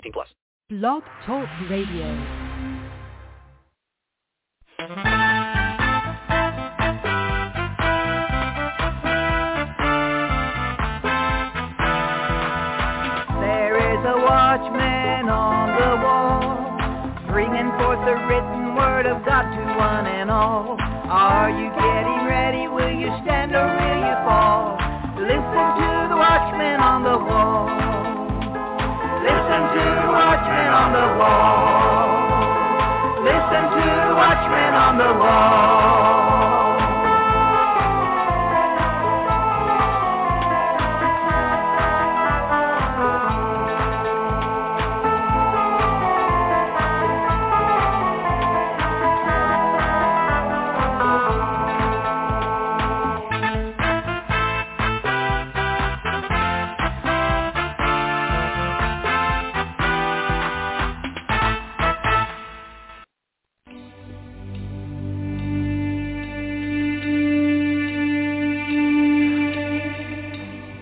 18 plus. Blog Talk Radio. There is a watchman on the wall, bringing forth the written word of God to one and all. Are you getting ready? Will you stand or will you fall? Listen to the watchman on the wall. Watchman on the wall. Listen to watchman on the wall.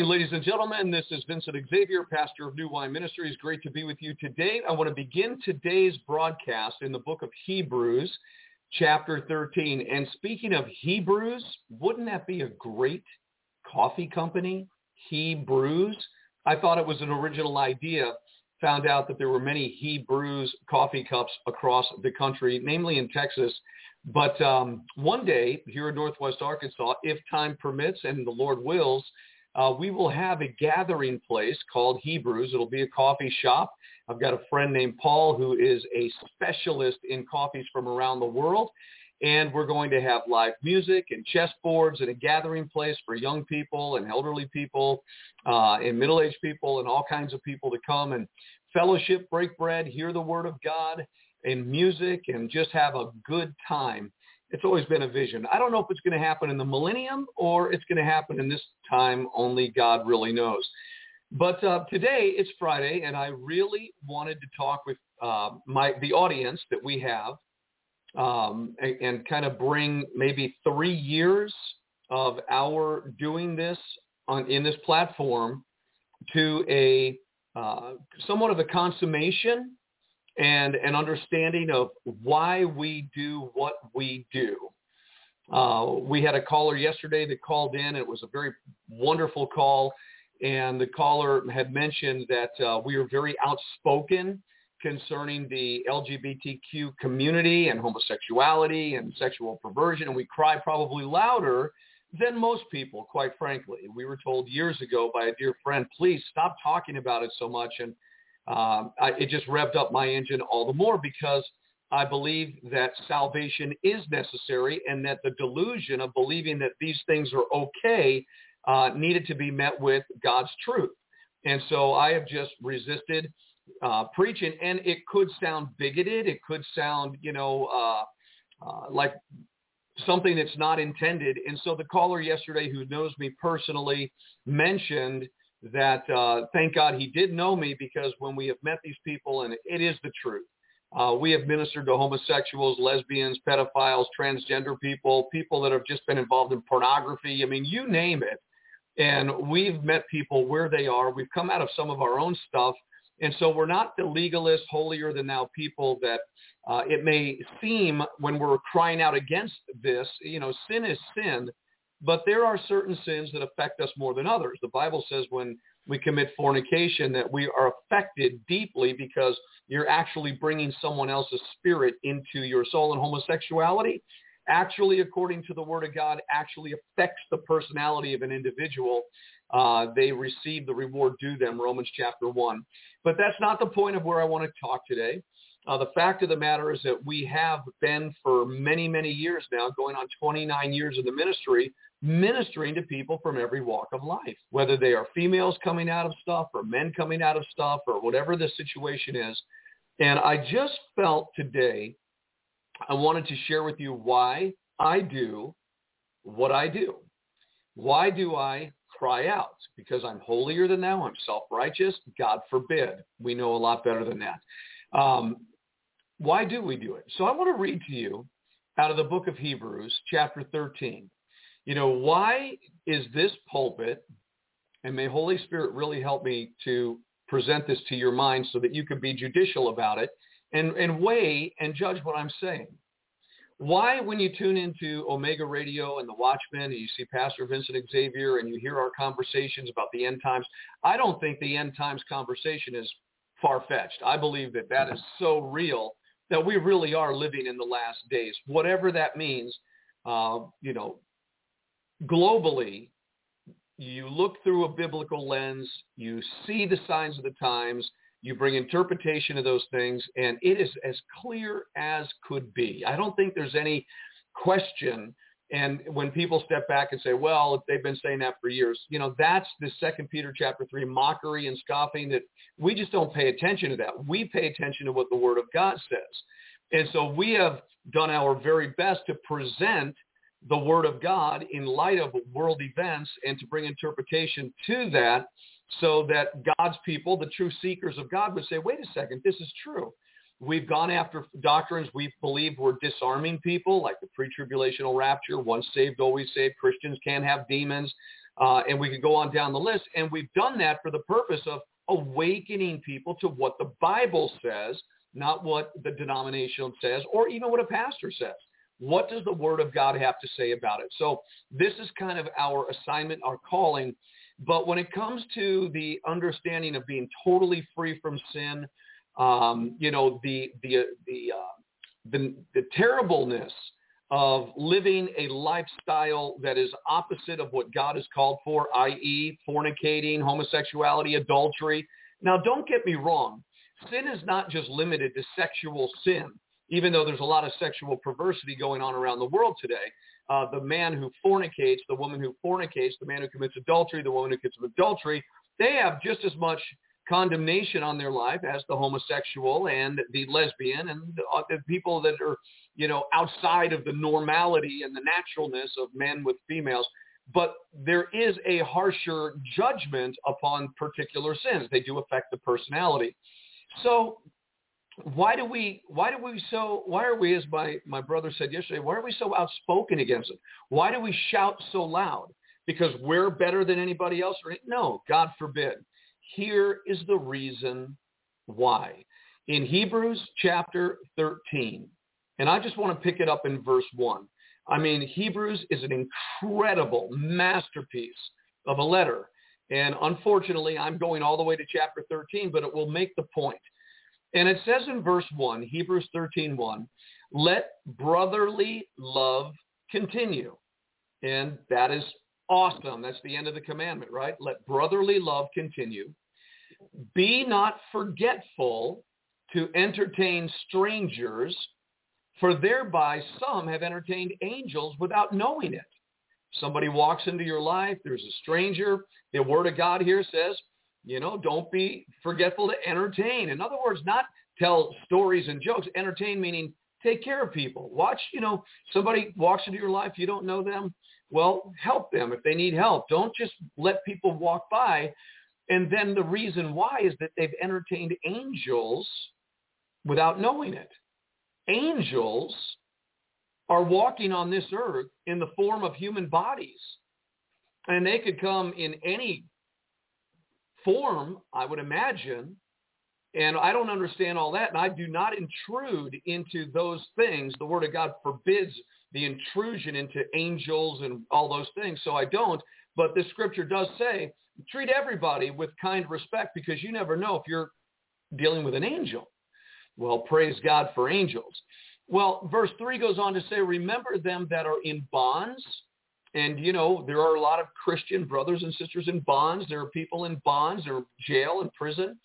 Morning, ladies and gentlemen. This is Vincent Xavier, pastor of New Wine Ministries. Great to be with you today. I want to begin today's broadcast in the book of Hebrews, chapter 13. And speaking of Hebrews, wouldn't that be a great coffee company? Hebrews. I thought it was an original idea. Found out that there were many Hebrews coffee cups across the country, namely in Texas. But um, one day here in Northwest Arkansas, if time permits and the Lord wills, uh, we will have a gathering place called Hebrews. It'll be a coffee shop. I've got a friend named Paul who is a specialist in coffees from around the world. And we're going to have live music and chessboards and a gathering place for young people and elderly people uh, and middle-aged people and all kinds of people to come and fellowship, break bread, hear the word of God and music and just have a good time it's always been a vision. I don't know if it's going to happen in the millennium or it's going to happen in this time. Only God really knows. But uh, today it's Friday, and I really wanted to talk with uh, my the audience that we have, um, and, and kind of bring maybe three years of our doing this on in this platform to a uh, somewhat of a consummation and an understanding of why we do what we do. Uh, we had a caller yesterday that called in. It was a very wonderful call. And the caller had mentioned that uh, we are very outspoken concerning the LGBTQ community and homosexuality and sexual perversion. And we cry probably louder than most people, quite frankly. We were told years ago by a dear friend, please stop talking about it so much. And um, I, it just revved up my engine all the more because I believe that salvation is necessary and that the delusion of believing that these things are okay uh, needed to be met with God's truth. And so I have just resisted uh, preaching, and it could sound bigoted. It could sound, you know, uh, uh, like something that's not intended. And so the caller yesterday who knows me personally mentioned that uh, thank God he did know me because when we have met these people, and it is the truth, uh, we have ministered to homosexuals, lesbians, pedophiles, transgender people, people that have just been involved in pornography. I mean, you name it. And we've met people where they are. We've come out of some of our own stuff. And so we're not the legalist, holier than thou people that uh, it may seem when we're crying out against this. You know, sin is sin, but there are certain sins that affect us more than others. The Bible says when we commit fornication that we are affected deeply because you're actually bringing someone else's spirit into your soul. And homosexuality actually according to the word of god actually affects the personality of an individual. Uh, they receive the reward due them romans chapter 1 but that's not the point of where i want to talk today. Uh, the fact of the matter is that we have been for many many years now going on 29 years of the ministry ministering to people from every walk of life, whether they are females coming out of stuff or men coming out of stuff or whatever the situation is. And I just felt today I wanted to share with you why I do what I do. Why do I cry out? Because I'm holier than thou. I'm self-righteous. God forbid. We know a lot better than that. Um, why do we do it? So I want to read to you out of the book of Hebrews, chapter 13. You know, why is this pulpit, and may Holy Spirit really help me to present this to your mind so that you can be judicial about it and, and weigh and judge what I'm saying. Why, when you tune into Omega Radio and the Watchman and you see Pastor Vincent Xavier and you hear our conversations about the end times, I don't think the end times conversation is far-fetched. I believe that that is so real that we really are living in the last days, whatever that means. Uh, you know, globally, you look through a biblical lens, you see the signs of the times, you bring interpretation of those things, and it is as clear as could be. I don't think there's any question. And when people step back and say, well, they've been saying that for years, you know, that's the second Peter chapter three mockery and scoffing that we just don't pay attention to that. We pay attention to what the word of God says. And so we have done our very best to present the word of God in light of world events and to bring interpretation to that so that God's people, the true seekers of God would say, wait a second, this is true. We've gone after doctrines we believe were disarming people, like the pre-tribulational rapture, once saved, always saved, Christians can't have demons, uh, and we could go on down the list. And we've done that for the purpose of awakening people to what the Bible says, not what the denomination says, or even what a pastor says. What does the Word of God have to say about it? So this is kind of our assignment, our calling. But when it comes to the understanding of being totally free from sin, um, you know, the the the, uh, the the terribleness of living a lifestyle that is opposite of what God has called for, i.e., fornicating, homosexuality, adultery. Now, don't get me wrong. Sin is not just limited to sexual sin even though there's a lot of sexual perversity going on around the world today. Uh, the man who fornicates, the woman who fornicates, the man who commits adultery, the woman who commits adultery, they have just as much condemnation on their life as the homosexual and the lesbian and the, uh, people that are, you know, outside of the normality and the naturalness of men with females. But there is a harsher judgment upon particular sins. They do affect the personality. So why do we why do we so why are we as my my brother said yesterday why are we so outspoken against it? Why do we shout so loud? Because we're better than anybody else no god forbid. Here is the reason why. In hebrews chapter 13 and i just want to pick it up in verse 1 i mean hebrews is an incredible masterpiece of a letter. And unfortunately i'm going all the way to chapter 13 but it will make the point and it says in verse 1, Hebrews 13, 1, let brotherly love continue. And that is awesome. That's the end of the commandment, right? Let brotherly love continue. Be not forgetful to entertain strangers, for thereby some have entertained angels without knowing it. Somebody walks into your life, there's a stranger. The word of God here says, you know, don't be forgetful to entertain. In other words, not tell stories and jokes. Entertain meaning take care of people. Watch, you know, somebody walks into your life, you don't know them. Well, help them if they need help. Don't just let people walk by And then the reason why is that they've entertained angels without knowing it. Angels are walking on this earth in the form of human bodies. And they could come in any form, I would imagine. And I don't understand all that. And I do not intrude into those things. The Word of God forbids the intrusion into angels and all those things. So I don't. But the scripture does say, treat everybody with kind respect because you never know if you're dealing with an angel. Well, praise God for angels. Well, verse 3 goes on to say, remember them that are in bonds. And, you know, there are a lot of Christian brothers and sisters in bonds. There are people in bonds or jail and prison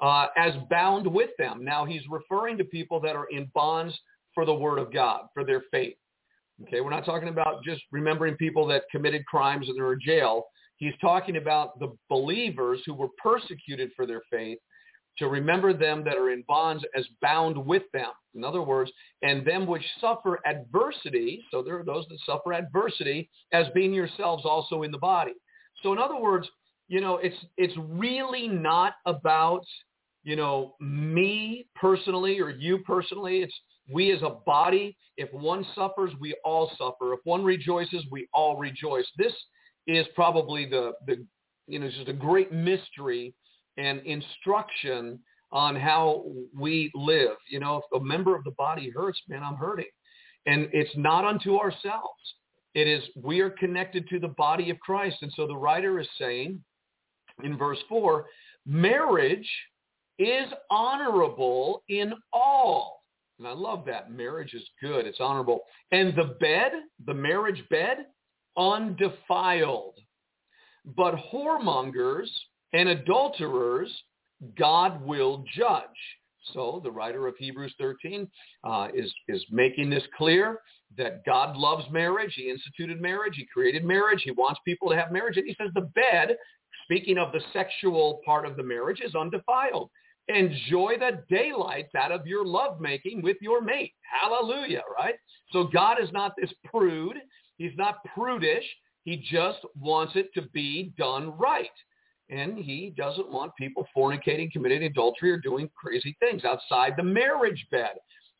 uh, as bound with them. Now, he's referring to people that are in bonds for the word of God, for their faith. Okay, we're not talking about just remembering people that committed crimes and they're in jail. He's talking about the believers who were persecuted for their faith to remember them that are in bonds as bound with them. In other words, and them which suffer adversity, so there are those that suffer adversity as being yourselves also in the body. So in other words, you know, it's it's really not about, you know, me personally or you personally. It's we as a body, if one suffers, we all suffer. If one rejoices, we all rejoice. This is probably the the you know, just a great mystery and instruction on how we live. You know, if a member of the body hurts, man, I'm hurting. And it's not unto ourselves. It is, we are connected to the body of Christ. And so the writer is saying in verse 4, marriage is honorable in all. And I love that. Marriage is good. It's honorable. And the bed, the marriage bed, undefiled. But whoremongers and adulterers God will judge. So the writer of Hebrews 13 uh, is, is making this clear that God loves marriage. He instituted marriage. He created marriage. He wants people to have marriage. And he says the bed, speaking of the sexual part of the marriage, is undefiled. Enjoy the daylights out of your lovemaking with your mate. Hallelujah, right? So God is not this prude. He's not prudish. He just wants it to be done right and he doesn't want people fornicating, committing adultery, or doing crazy things outside the marriage bed.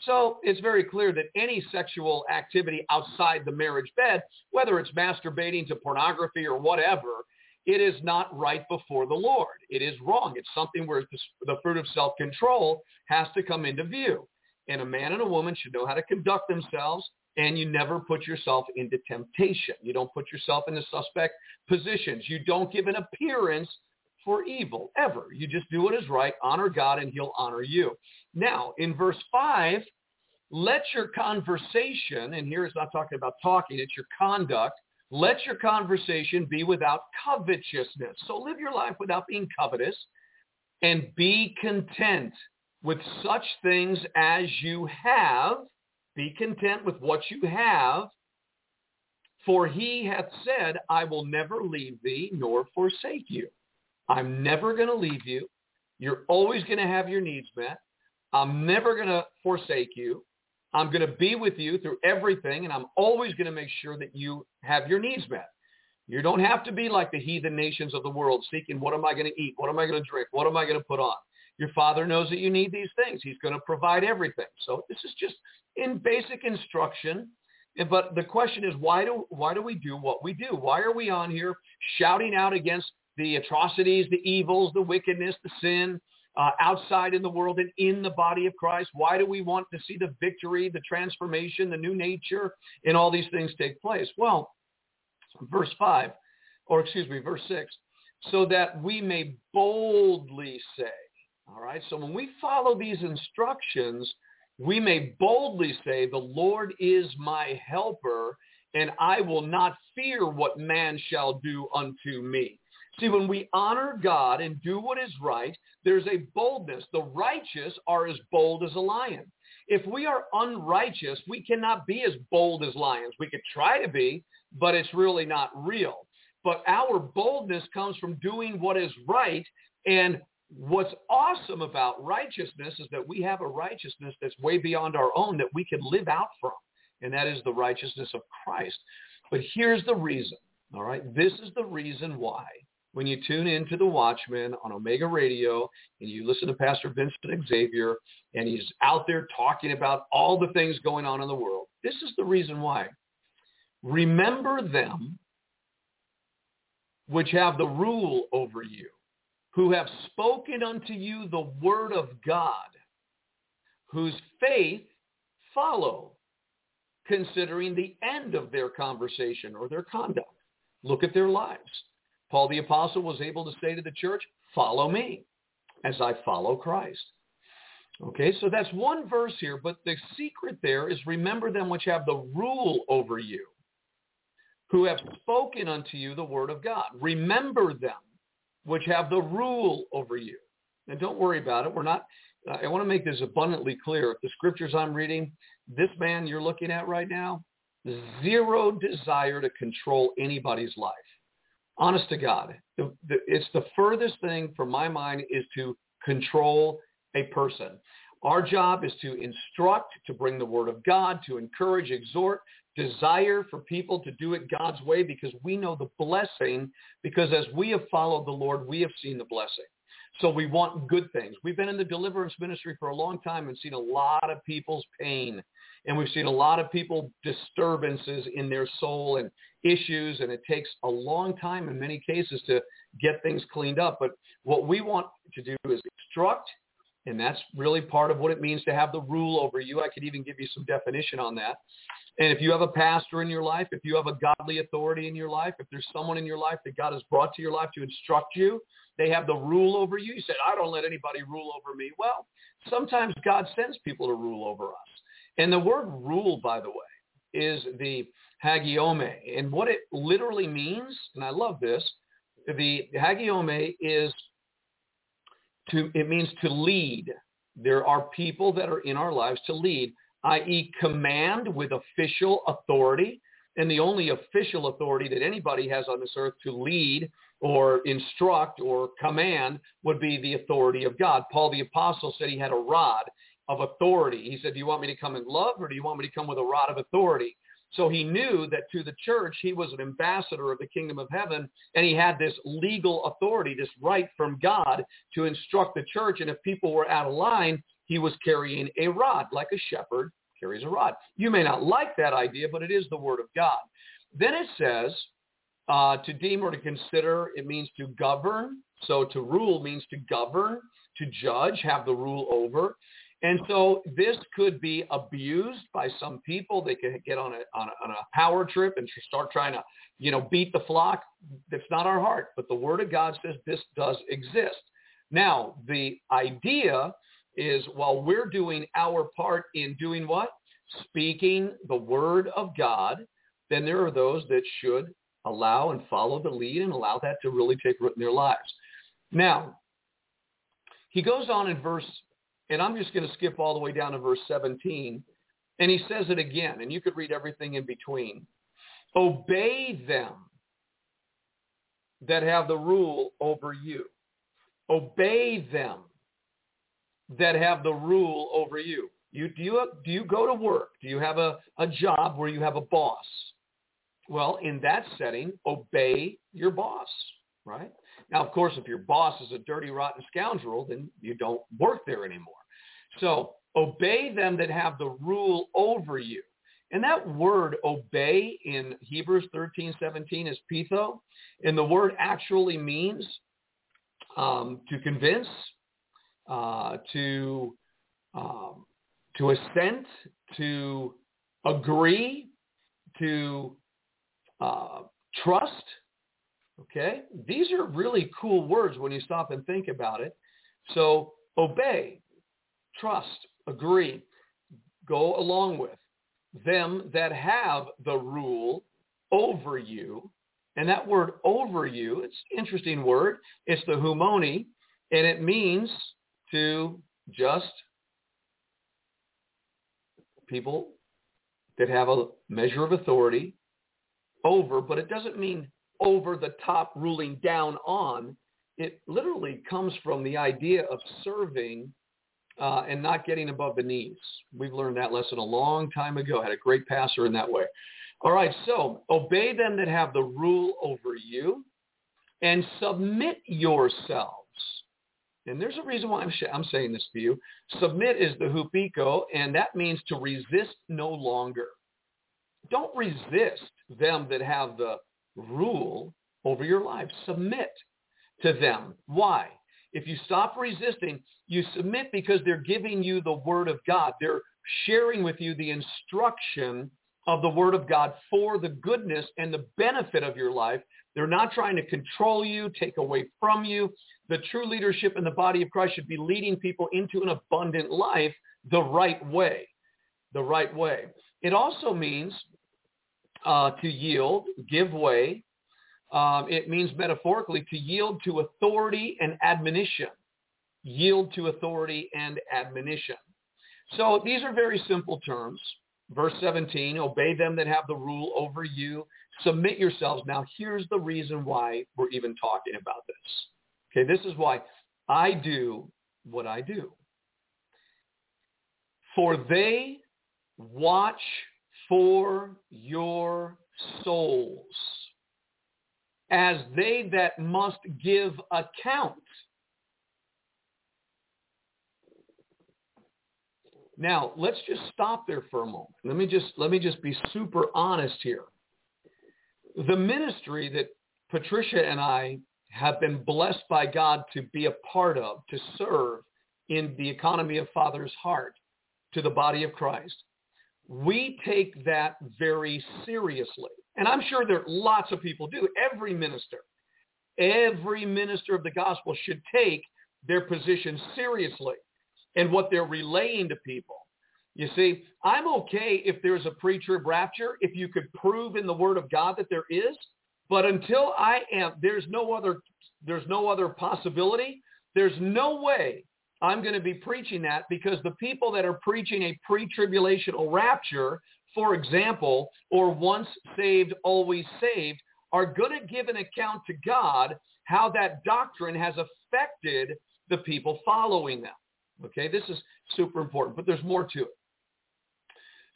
So it's very clear that any sexual activity outside the marriage bed, whether it's masturbating to pornography or whatever, it is not right before the Lord. It is wrong. It's something where the fruit of self-control has to come into view. And a man and a woman should know how to conduct themselves and you never put yourself into temptation. You don't put yourself in the suspect positions. You don't give an appearance for evil ever. You just do what is right, honor God, and he'll honor you. Now, in verse 5, let your conversation, and here it's not talking about talking, it's your conduct, let your conversation be without covetousness. So live your life without being covetous and be content with such things as you have. Be content with what you have for he hath said, I will never leave thee nor forsake you. I'm never going to leave you. You're always going to have your needs met. I'm never going to forsake you. I'm going to be with you through everything, and I'm always going to make sure that you have your needs met. You don't have to be like the heathen nations of the world seeking, what am I going to eat? What am I going to drink? What am I going to put on? Your father knows that you need these things. He's going to provide everything. So this is just in basic instruction but the question is, why do why do we do what we do? Why are we on here shouting out against the atrocities, the evils, the wickedness, the sin uh, outside in the world and in the body of Christ? Why do we want to see the victory, the transformation, the new nature, and all these things take place? Well, verse five, or excuse me, verse six, so that we may boldly say. All right. So when we follow these instructions, we may boldly say, the Lord is my helper, and I will not fear what man shall do unto me. See, when we honor God and do what is right, there's a boldness. The righteous are as bold as a lion. If we are unrighteous, we cannot be as bold as lions. We could try to be, but it's really not real. But our boldness comes from doing what is right and what's awesome about righteousness is that we have a righteousness that's way beyond our own that we can live out from. And that is the righteousness of Christ. But here's the reason, all right? This is the reason why when you tune into the Watchman on Omega Radio and you listen to Pastor Vincent Xavier and he's out there talking about all the things going on in the world. This is the reason why. Remember them which have the rule over you, who have spoken unto you the word of God, whose faith follow, considering the end of their conversation or their conduct. Look at their lives. Paul the Apostle was able to say to the church, follow me as I follow Christ. Okay, so that's one verse here, but the secret there is remember them which have the rule over you, who have spoken unto you the word of God. Remember them which have the rule over you. And don't worry about it. We're not, I want to make this abundantly clear. The scriptures I'm reading, this man you're looking at right now, zero desire to control anybody's life honest to God, the, the, it's the furthest thing from my mind is to control a person. Our job is to instruct, to bring the word of God, to encourage, exhort, desire for people to do it God's way because we know the blessing because as we have followed the Lord, we have seen the blessing. So we want good things. We've been in the deliverance ministry for a long time and seen a lot of people's pain. And we've seen a lot of people disturbances in their soul and issues. And it takes a long time in many cases to get things cleaned up. But what we want to do is instruct. And that's really part of what it means to have the rule over you. I could even give you some definition on that. And if you have a pastor in your life, if you have a godly authority in your life, if there's someone in your life that God has brought to your life to instruct you, they have the rule over you. You said, I don't let anybody rule over me. Well, sometimes God sends people to rule over us. And the word rule, by the way, is the hagiome. And what it literally means, and I love this, the hagiome is to, it means to lead. There are people that are in our lives to lead, i.e. command with official authority. And the only official authority that anybody has on this earth to lead or instruct or command would be the authority of God. Paul the apostle said he had a rod of authority. He said, do you want me to come in love or do you want me to come with a rod of authority? So he knew that to the church, he was an ambassador of the kingdom of heaven, and he had this legal authority, this right from God to instruct the church. And if people were out of line, he was carrying a rod, like a shepherd carries a rod. You may not like that idea, but it is the word of God. Then it says, uh, to deem or to consider, it means to govern. So to rule means to govern, to judge, have the rule over. And so this could be abused by some people. They could get on a, on a, on a power trip and start trying to, you know, beat the flock. That's not our heart. But the word of God says this does exist. Now, the idea is while we're doing our part in doing what? Speaking the word of God, then there are those that should allow and follow the lead and allow that to really take root in their lives. Now, he goes on in verse and I'm just going to skip all the way down to verse 17. And he says it again, and you could read everything in between. Obey them that have the rule over you. Obey them that have the rule over you. You, do, you do you go to work? Do you have a, a job where you have a boss? Well, in that setting, obey your boss, right? Now, of course, if your boss is a dirty, rotten scoundrel, then you don't work there anymore. So obey them that have the rule over you. And that word obey in Hebrews 13, 17 is peitho. And the word actually means um, to convince, uh, to, um, to assent, to agree, to uh, trust. Okay? These are really cool words when you stop and think about it. So obey trust, agree, go along with them that have the rule over you. And that word over you, it's an interesting word. It's the humoni, and it means to just people that have a measure of authority over, but it doesn't mean over the top ruling down on. It literally comes from the idea of serving uh, and not getting above the knees. We've learned that lesson a long time ago. Had a great pastor in that way. All right, so obey them that have the rule over you. and submit yourselves. And there's a reason why I'm, sh- I'm saying this to you. Submit is the hupeiko, and that means to resist no longer. Don't resist them that have the rule over your life. Submit to them. Why? If you stop resisting, you submit because they're giving you the word of God. They're sharing with you the instruction of the word of God for the goodness and the benefit of your life. They're not trying to control you, take away from you. The true leadership in the body of Christ should be leading people into an abundant life the right way. The right way. It also means uh, to yield, give way. Um, it means metaphorically to yield to authority and admonition. Yield to authority and admonition. So these are very simple terms. Verse 17, obey them that have the rule over you. Submit yourselves. Now here's the reason why we're even talking about this. Okay, this is why I do what I do. For they watch for your souls as they that must give account. Now, let's just stop there for a moment. Let me just let me just be super honest here. The ministry that Patricia and I have been blessed by God to be a part of, to serve in the economy of Father's heart to the body of Christ, we take that very seriously. And I'm sure there are lots of people do. Every minister, every minister of the gospel should take their position seriously and what they're relaying to people. You see, I'm okay if there's a preacher of rapture, if you could prove in the word of God that there is, but until I am, there's no other, there's no other possibility. There's no way I'm going to be preaching that because the people that are preaching a pre-tribulational rapture, for example, or once saved, always saved, are going to give an account to God how that doctrine has affected the people following them. Okay, this is super important, but there's more to it.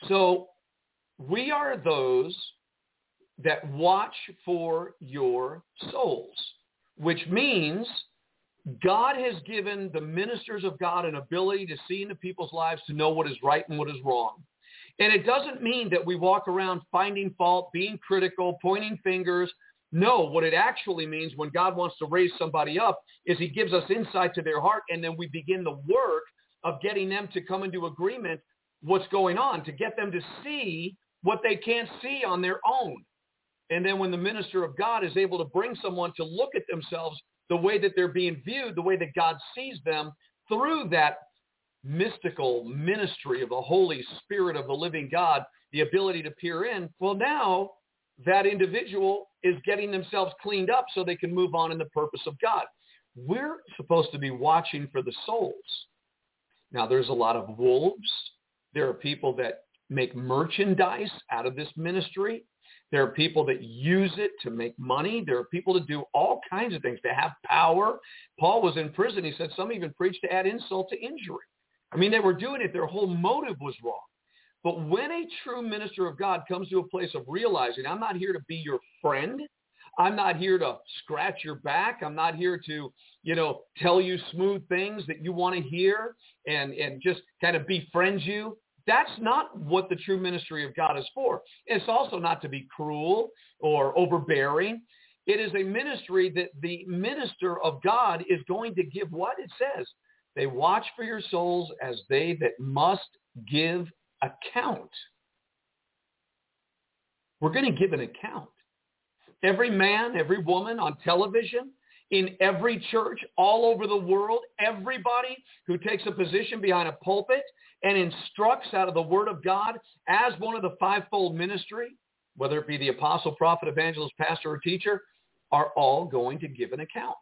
So we are those that watch for your souls, which means God has given the ministers of God an ability to see into people's lives to know what is right and what is wrong. And it doesn't mean that we walk around finding fault, being critical, pointing fingers. No, what it actually means when God wants to raise somebody up is he gives us insight to their heart and then we begin the work of getting them to come into agreement what's going on, to get them to see what they can't see on their own. And then when the minister of God is able to bring someone to look at themselves the way that they're being viewed, the way that God sees them through that mystical ministry of the Holy Spirit of the living God, the ability to peer in, well, now that individual is getting themselves cleaned up so they can move on in the purpose of God. We're supposed to be watching for the souls. Now, there's a lot of wolves. There are people that make merchandise out of this ministry. There are people that use it to make money. There are people that do all kinds of things, to have power. Paul was in prison. He said some even preached to add insult to injury. I mean, they were doing it. Their whole motive was wrong. But when a true minister of God comes to a place of realizing, I'm not here to be your friend. I'm not here to scratch your back. I'm not here to, you know, tell you smooth things that you want to hear and, and just kind of befriend you. That's not what the true ministry of God is for. It's also not to be cruel or overbearing. It is a ministry that the minister of God is going to give what it says. They watch for your souls as they that must give account. We're going to give an account. Every man, every woman on television, in every church all over the world, everybody who takes a position behind a pulpit and instructs out of the word of God as one of the fivefold ministry, whether it be the apostle, prophet, evangelist, pastor, or teacher, are all going to give an account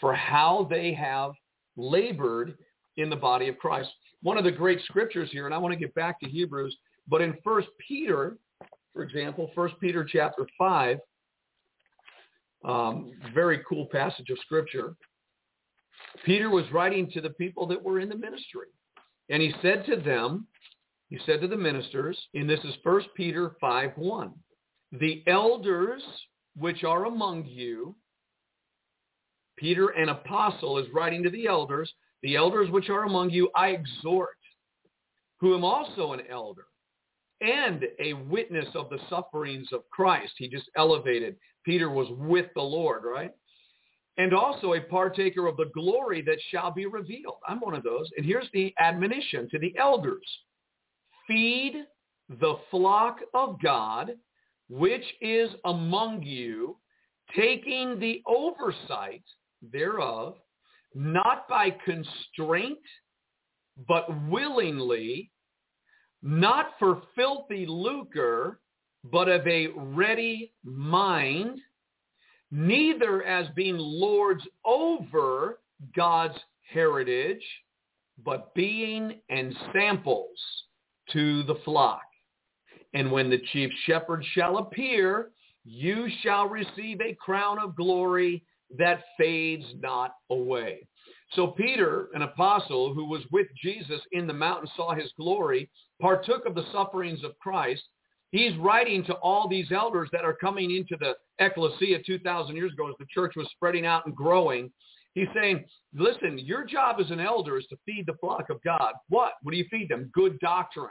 for how they have labored in the body of Christ. One of the great scriptures here, and I want to get back to Hebrews, but in First Peter, for example, First Peter chapter 5, um, very cool passage of scripture. Peter was writing to the people that were in the ministry. And he said to them, he said to the ministers, and this is 1 Peter 5, 1, the elders which are among you, Peter, an apostle, is writing to the elders, the elders which are among you, I exhort, who am also an elder and a witness of the sufferings of Christ. He just elevated. Peter was with the Lord, right? And also a partaker of the glory that shall be revealed. I'm one of those. And here's the admonition to the elders. Feed the flock of God, which is among you, taking the oversight thereof, not by constraint, but willingly, not for filthy lucre, but of a ready mind, neither as being lords over God's heritage, but being ensamples to the flock. And when the chief shepherd shall appear, you shall receive a crown of glory that fades not away. So Peter, an apostle who was with Jesus in the mountain, saw his glory, partook of the sufferings of Christ. He's writing to all these elders that are coming into the ecclesia 2,000 years ago as the church was spreading out and growing. He's saying, listen, your job as an elder is to feed the flock of God. What? What do you feed them? Good doctrine.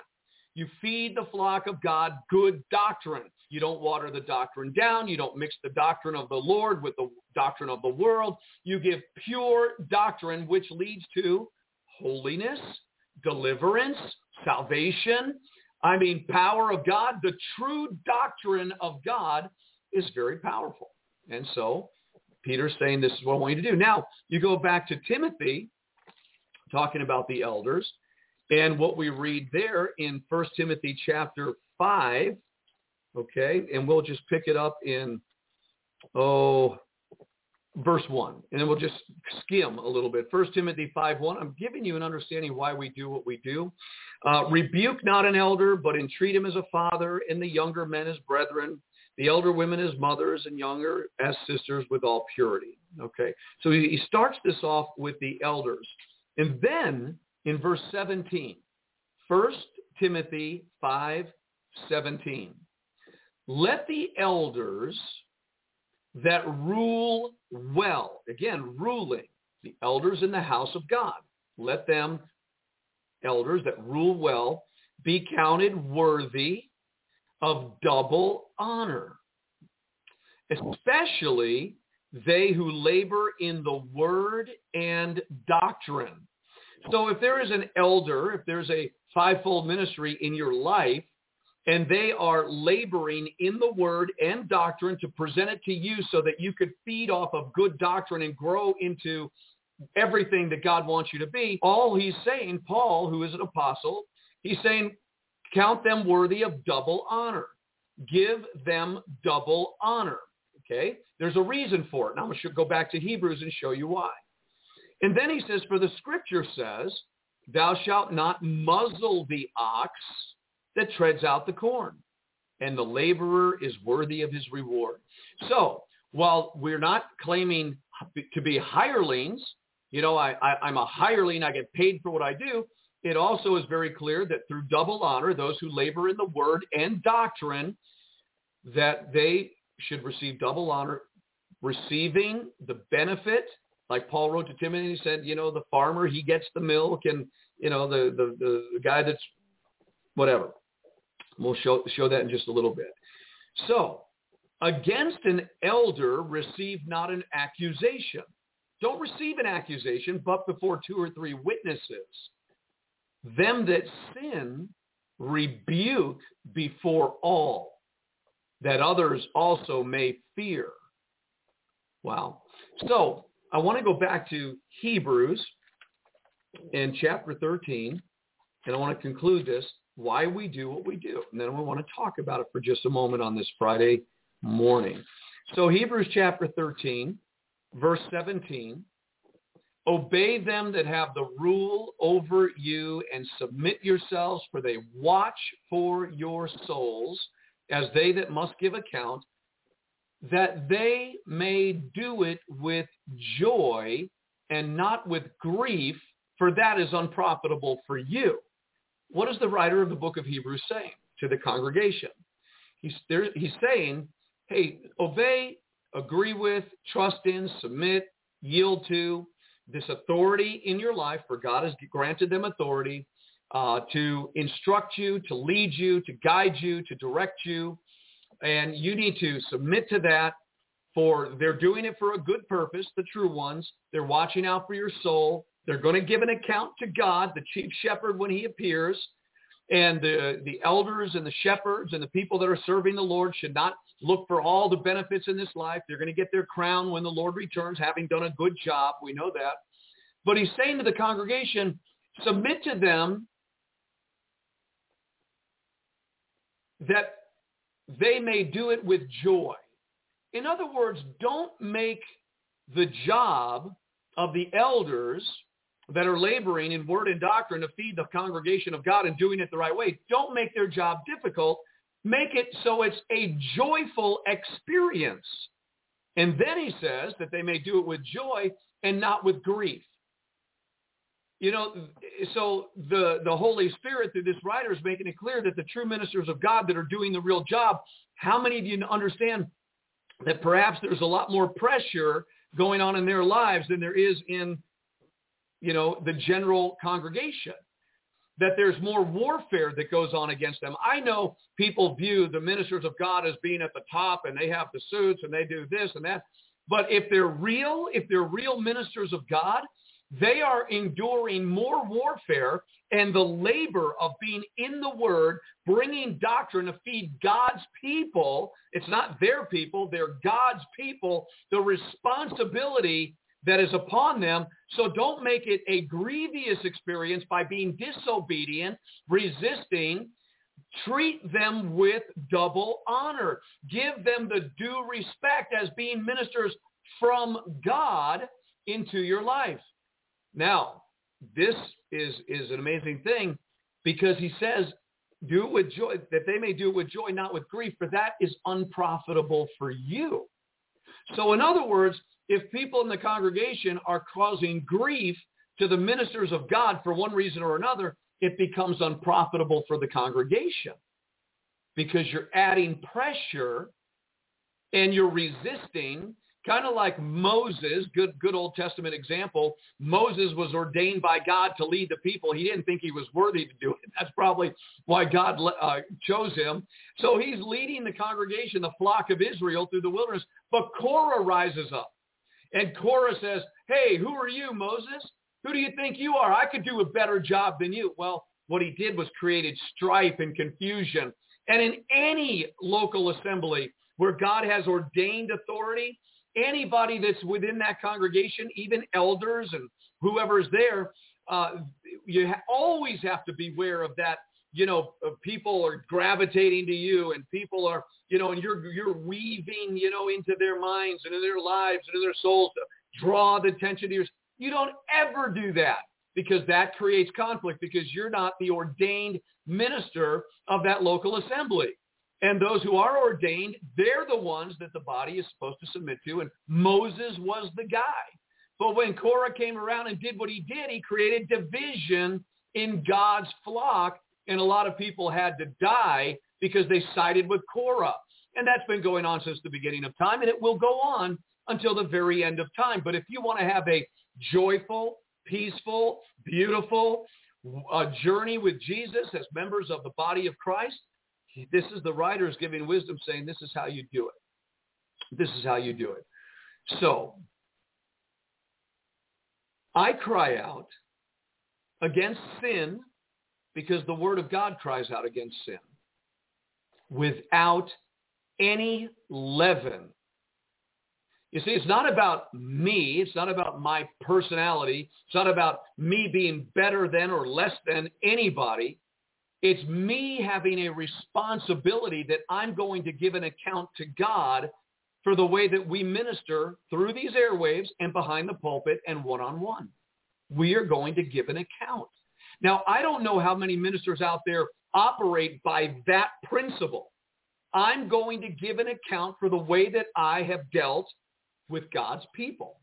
You feed the flock of God good doctrine. You don't water the doctrine down. You don't mix the doctrine of the Lord with the doctrine of the world. You give pure doctrine which leads to holiness, deliverance, salvation. I mean, power of God. The true doctrine of God is very powerful. And so Peter's saying this is what I want you to do. Now, you go back to Timothy, talking about the elders. And what we read there in 1 Timothy chapter 5, okay, and we'll just pick it up in, oh, verse 1. And then we'll just skim a little bit. 1 Timothy 5, 1. I'm giving you an understanding why we do what we do. Uh, rebuke not an elder, but entreat him as a father, and the younger men as brethren, the elder women as mothers, and younger as sisters with all purity. Okay, so he starts this off with the elders. And then in verse 17. 1 Timothy 5, 17. Let the elders that rule well, again, ruling, the elders in the house of God, let them, elders that rule well, be counted worthy of double honor, especially they who labor in the word and doctrine. So if there is an elder, if there's a fivefold ministry in your life, and they are laboring in the word and doctrine to present it to you so that you could feed off of good doctrine and grow into everything that God wants you to be. All he's saying, Paul, who is an apostle, he's saying, count them worthy of double honor. Give them double honor. Okay? There's a reason for it. And I'm going to go back to Hebrews and show you why. And then he says, for the scripture says, thou shalt not muzzle the ox that treads out the corn, and the laborer is worthy of his reward. So while we're not claiming to be hirelings, you know, I, I, I'm a hireling, I get paid for what I do, it also is very clear that through double honor, those who labor in the word and doctrine, that they should receive double honor, receiving the benefit like Paul wrote to Timothy, he said, you know, the farmer, he gets the milk and, you know, the, the, the, guy that's whatever. We'll show, show that in just a little bit. So against an elder, receive not an accusation. Don't receive an accusation, but before two or three witnesses. Them that sin, rebuke before all, that others also may fear. Wow. So I want to go back to Hebrews in chapter 13, and I want to conclude this, why we do what we do. And then we want to talk about it for just a moment on this Friday morning. So Hebrews chapter 13, verse 17, obey them that have the rule over you and submit yourselves, for they watch for your souls as they that must give account, that they may do it with joy and not with grief, for that is unprofitable for you. What is the writer of the book of Hebrews saying to the congregation? He's, there, he's saying, hey, obey, agree with, trust in, submit, yield to this authority in your life, for God has granted them authority uh, to instruct you, to lead you, to guide you, to direct you. And you need to submit to that for they're doing it for a good purpose, the true ones. They're watching out for your soul. They're going to give an account to God, the chief shepherd, when he appears. And the, the elders and the shepherds and the people that are serving the Lord should not look for all the benefits in this life. They're going to get their crown when the Lord returns, having done a good job. We know that. But he's saying to the congregation, submit to them that they may do it with joy. In other words, don't make the job of the elders that are laboring in word and doctrine to feed the congregation of God and doing it the right way. Don't make their job difficult. Make it so it's a joyful experience. And then he says that they may do it with joy and not with grief. You know, so the, the Holy Spirit through this writer is making it clear that the true ministers of God that are doing the real job, how many of you understand that perhaps there's a lot more pressure going on in their lives than there is in, you know, the general congregation? That there's more warfare that goes on against them. I know people view the ministers of God as being at the top and they have the suits and they do this and that. But if they're real, if they're real ministers of God, they are enduring more warfare and the labor of being in the word, bringing doctrine to feed God's people. It's not their people, they're God's people. The responsibility that is upon them. So don't make it a grievous experience by being disobedient, resisting. Treat them with double honor. Give them the due respect as being ministers from God into your life. Now, this is, is an amazing thing because he says, do it with joy, that they may do it with joy, not with grief, for that is unprofitable for you. So in other words, if people in the congregation are causing grief to the ministers of God for one reason or another, it becomes unprofitable for the congregation because you're adding pressure and you're resisting Kind of like Moses, good, good Old Testament example. Moses was ordained by God to lead the people. He didn't think he was worthy to do it. That's probably why God uh, chose him. So he's leading the congregation, the flock of Israel through the wilderness. But Korah rises up. And Korah says, hey, who are you, Moses? Who do you think you are? I could do a better job than you. Well, what he did was created strife and confusion. And in any local assembly where God has ordained authority, anybody that's within that congregation, even elders and whoever's there, uh, you ha- always have to beware of that. You know, people are gravitating to you, and people are, you know, and you're you're weaving, you know, into their minds and in their lives and in their souls to draw the attention to yours. You don't ever do that because that creates conflict because you're not the ordained minister of that local assembly. And those who are ordained, they're the ones that the body is supposed to submit to. And Moses was the guy. But when Korah came around and did what he did, he created division in God's flock. And a lot of people had to die because they sided with Korah. And that's been going on since the beginning of time. And it will go on until the very end of time. But if you want to have a joyful, peaceful, beautiful uh, journey with Jesus as members of the body of Christ, this is the writers giving wisdom saying this is how you do it. This is how you do it. So I cry out against sin because the word of God cries out against sin without any leaven. You see, it's not about me. It's not about my personality. It's not about me being better than or less than anybody. It's me having a responsibility that I'm going to give an account to God for the way that we minister through these airwaves and behind the pulpit and one-on-one. We are going to give an account. Now, I don't know how many ministers out there operate by that principle. I'm going to give an account for the way that I have dealt with God's people.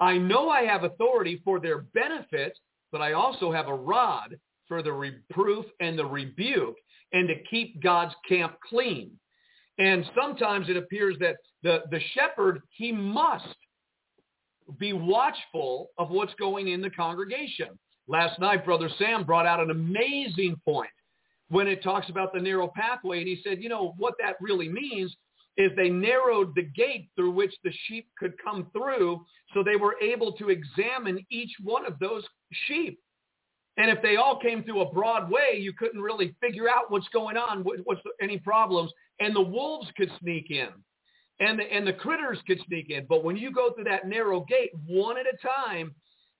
I know I have authority for their benefit, but I also have a rod for the reproof and the rebuke and to keep God's camp clean. And sometimes it appears that the, the shepherd, he must be watchful of what's going in the congregation. Last night, Brother Sam brought out an amazing point when it talks about the narrow pathway. And he said, you know, what that really means is they narrowed the gate through which the sheep could come through so they were able to examine each one of those sheep. And if they all came through a broad way, you couldn't really figure out what's going on, what's any problems. And the wolves could sneak in and the, and the critters could sneak in. But when you go through that narrow gate, one at a time,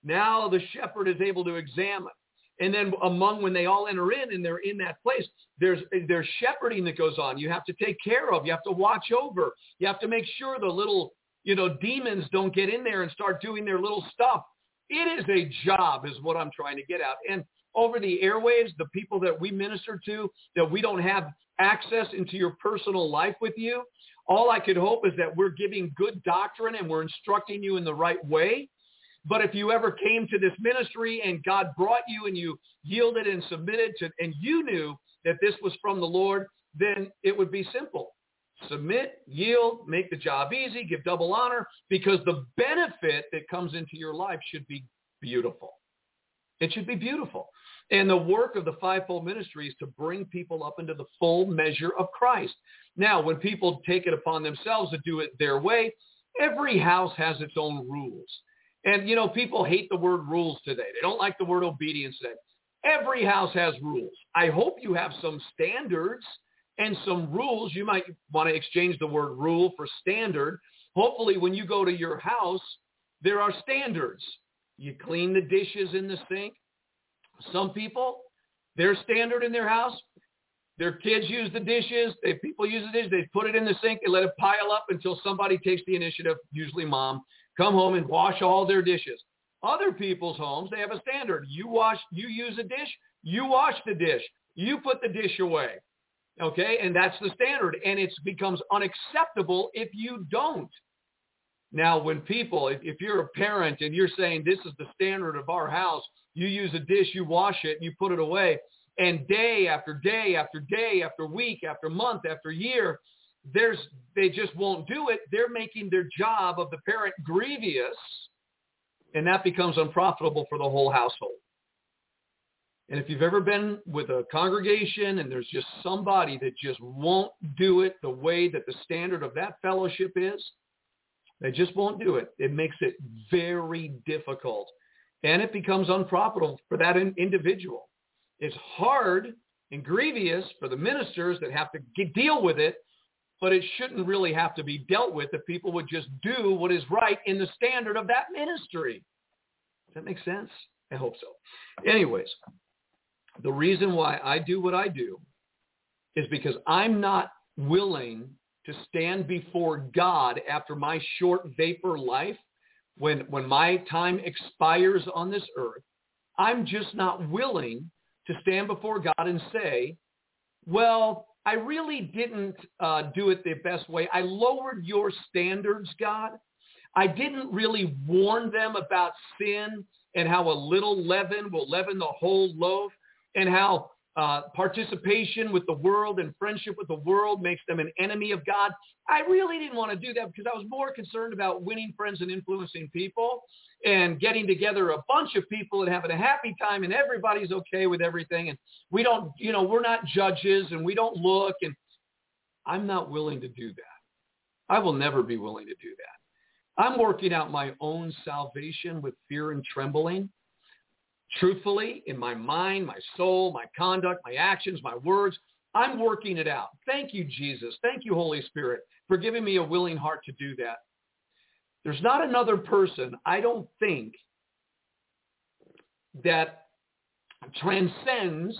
now the shepherd is able to examine. And then among when they all enter in and they're in that place, there's there's shepherding that goes on. You have to take care of. You have to watch over. You have to make sure the little you know demons don't get in there and start doing their little stuff. It is a job, is what I'm trying to get out. And over the airwaves, the people that we minister to, that we don't have access into your personal life with you, all I could hope is that we're giving good doctrine and we're instructing you in the right way. But if you ever came to this ministry and God brought you and you yielded and submitted to, and you knew that this was from the Lord, then it would be simple. Submit, yield, make the job easy, give double honor, because the benefit that comes into your life should be beautiful. It should be beautiful. And the work of the fivefold ministry is to bring people up into the full measure of Christ. Now, when people take it upon themselves to do it their way, every house has its own rules. And, you know, people hate the word rules today. They don't like the word obedience today. Every house has rules. I hope you have some standards and some rules. You might want to exchange the word rule for standard. Hopefully, when you go to your house, there are standards. You clean the dishes in the sink. Some people, their standard in their house, their kids use the dishes. They, people use the dishes. They put it in the sink. They let it pile up until somebody takes the initiative, usually mom, come home and wash all their dishes. Other people's homes, they have a standard. You wash, you use a dish, you wash the dish, you put the dish away. Okay, and that's the standard, and it becomes unacceptable if you don't. Now, when people, if, if you're a parent and you're saying this is the standard of our house, you use a dish, you wash it, you put it away, and day after day after day after week after month after year, there's they just won't do it. They're making their job of the parent grievous, and that becomes unprofitable for the whole household. And if you've ever been with a congregation and there's just somebody that just won't do it the way that the standard of that fellowship is, they just won't do it. It makes it very difficult. And it becomes unprofitable for that in- individual. It's hard and grievous for the ministers that have to get, deal with it but it shouldn't really have to be dealt with if people would just do what is right in the standard of that ministry. Does that make sense? I hope so. Anyways, the reason why I do what I do is because I'm not willing to stand before God after my short vapor life when when my time expires on this earth. I'm just not willing to stand before God and say, well, I really didn't uh, do it the best way. I lowered your standards, God. I didn't really warn them about sin and how a little leaven will leaven the whole loaf and how uh, participation with the world and friendship with the world makes them an enemy of God. I really didn't want to do that because I was more concerned about winning friends and influencing people and getting together a bunch of people and having a happy time and everybody's okay with everything. And we don't, you know, we're not judges and we don't look. And I'm not willing to do that. I will never be willing to do that. I'm working out my own salvation with fear and trembling truthfully in my mind, my soul, my conduct, my actions, my words. I'm working it out. Thank you, Jesus. Thank you, Holy Spirit, for giving me a willing heart to do that. There's not another person, I don't think, that transcends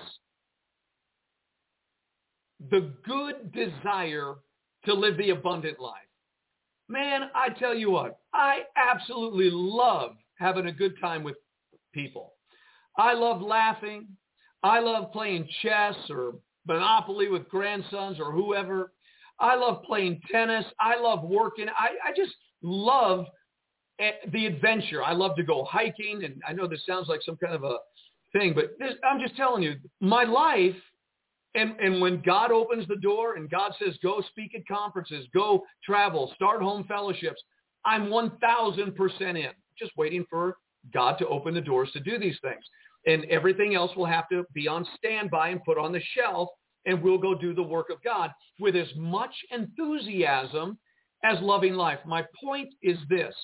the good desire to live the abundant life. Man, I tell you what, I absolutely love having a good time with people. I love laughing. I love playing chess or Monopoly with grandsons or whoever. I love playing tennis. I love working. I, I just love eh, the adventure. I love to go hiking. And I know this sounds like some kind of a thing, but this, I'm just telling you, my life, and, and when God opens the door and God says, go speak at conferences, go travel, start home fellowships, I'm 1,000% in, just waiting for God to open the doors to do these things. And everything else will have to be on standby and put on the shelf, and we'll go do the work of God with as much enthusiasm as loving life. My point is this.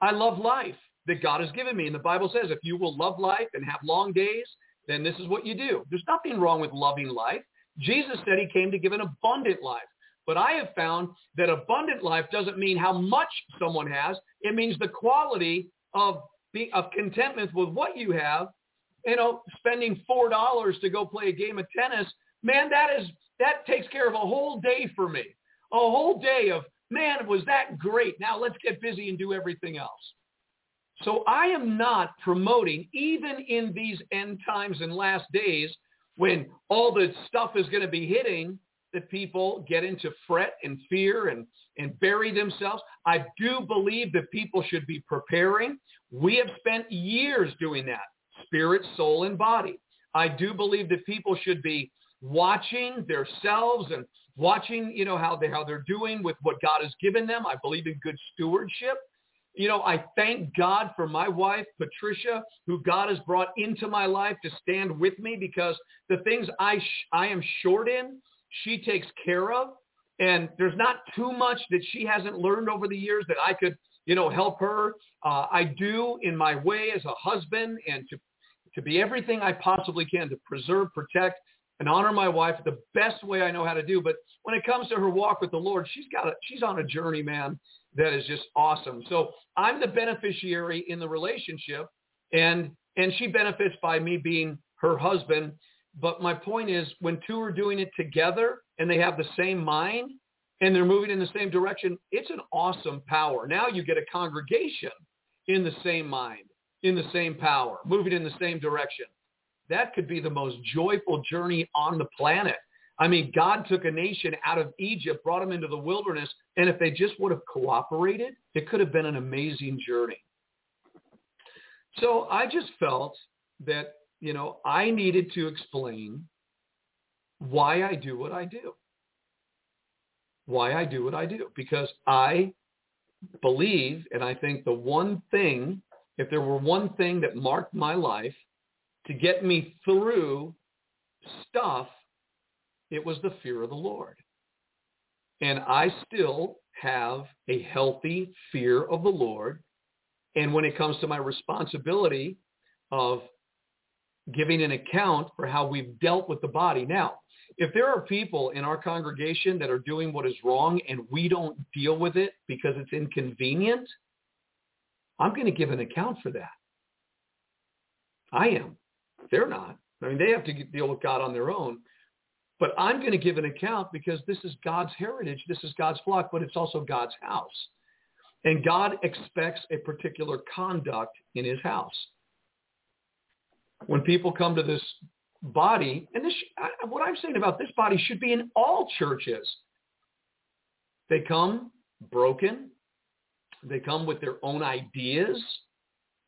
I love life that God has given me. And the Bible says if you will love life and have long days, then this is what you do. There's nothing wrong with loving life. Jesus said he came to give an abundant life. But I have found that abundant life doesn't mean how much someone has. It means the quality of be, of contentment with what you have. You know, spending four dollars to go play a game of tennis, man, that is that takes care of a whole day for me. A whole day of man, was that great. Now let's get busy and do everything else. So I am not promoting, even in these end times and last days, when all the stuff is going to be hitting, that people get into fret and fear and, and bury themselves. I do believe that people should be preparing. We have spent years doing that, spirit, soul, and body. I do believe that people should be watching themselves and watching, you know, how they how they're doing with what God has given them. I believe in good stewardship. You know, I thank God for my wife, Patricia, who God has brought into my life to stand with me because the things I, sh- I am short in, she takes care of. And there's not too much that she hasn't learned over the years that I could, you know, help her. Uh, I do in my way as a husband and to, to be everything I possibly can to preserve, protect, and honor my wife the best way I know how to do. But when it comes to her walk with the Lord, she's got a, she's on a journey, man that is just awesome. So I'm the beneficiary in the relationship and and she benefits by me being her husband. But my point is when two are doing it together and they have the same mind and they're moving in the same direction, it's an awesome power. Now you get a congregation in the same mind, in the same power, moving in the same direction. That could be the most joyful journey on the planet. I mean, God took a nation out of Egypt, brought them into the wilderness, and if they just would have cooperated, it could have been an amazing journey. So I just felt that, you know, I needed to explain why I do what I do. Why I do what I do. Because I believe, and I think the one thing, if there were one thing that marked my life to get me through stuff it was the fear of the Lord. And I still have a healthy fear of the Lord. And when it comes to my responsibility of giving an account for how we've dealt with the body. Now, if there are people in our congregation that are doing what is wrong and we don't deal with it because it's inconvenient, I'm going to give an account for that. I am. They're not. I mean, they have to deal with God on their own. But I'm going to give an account because this is God's heritage. This is God's flock, but it's also God's house. And God expects a particular conduct in his house. When people come to this body, and this, what I'm saying about this body should be in all churches. They come broken. They come with their own ideas.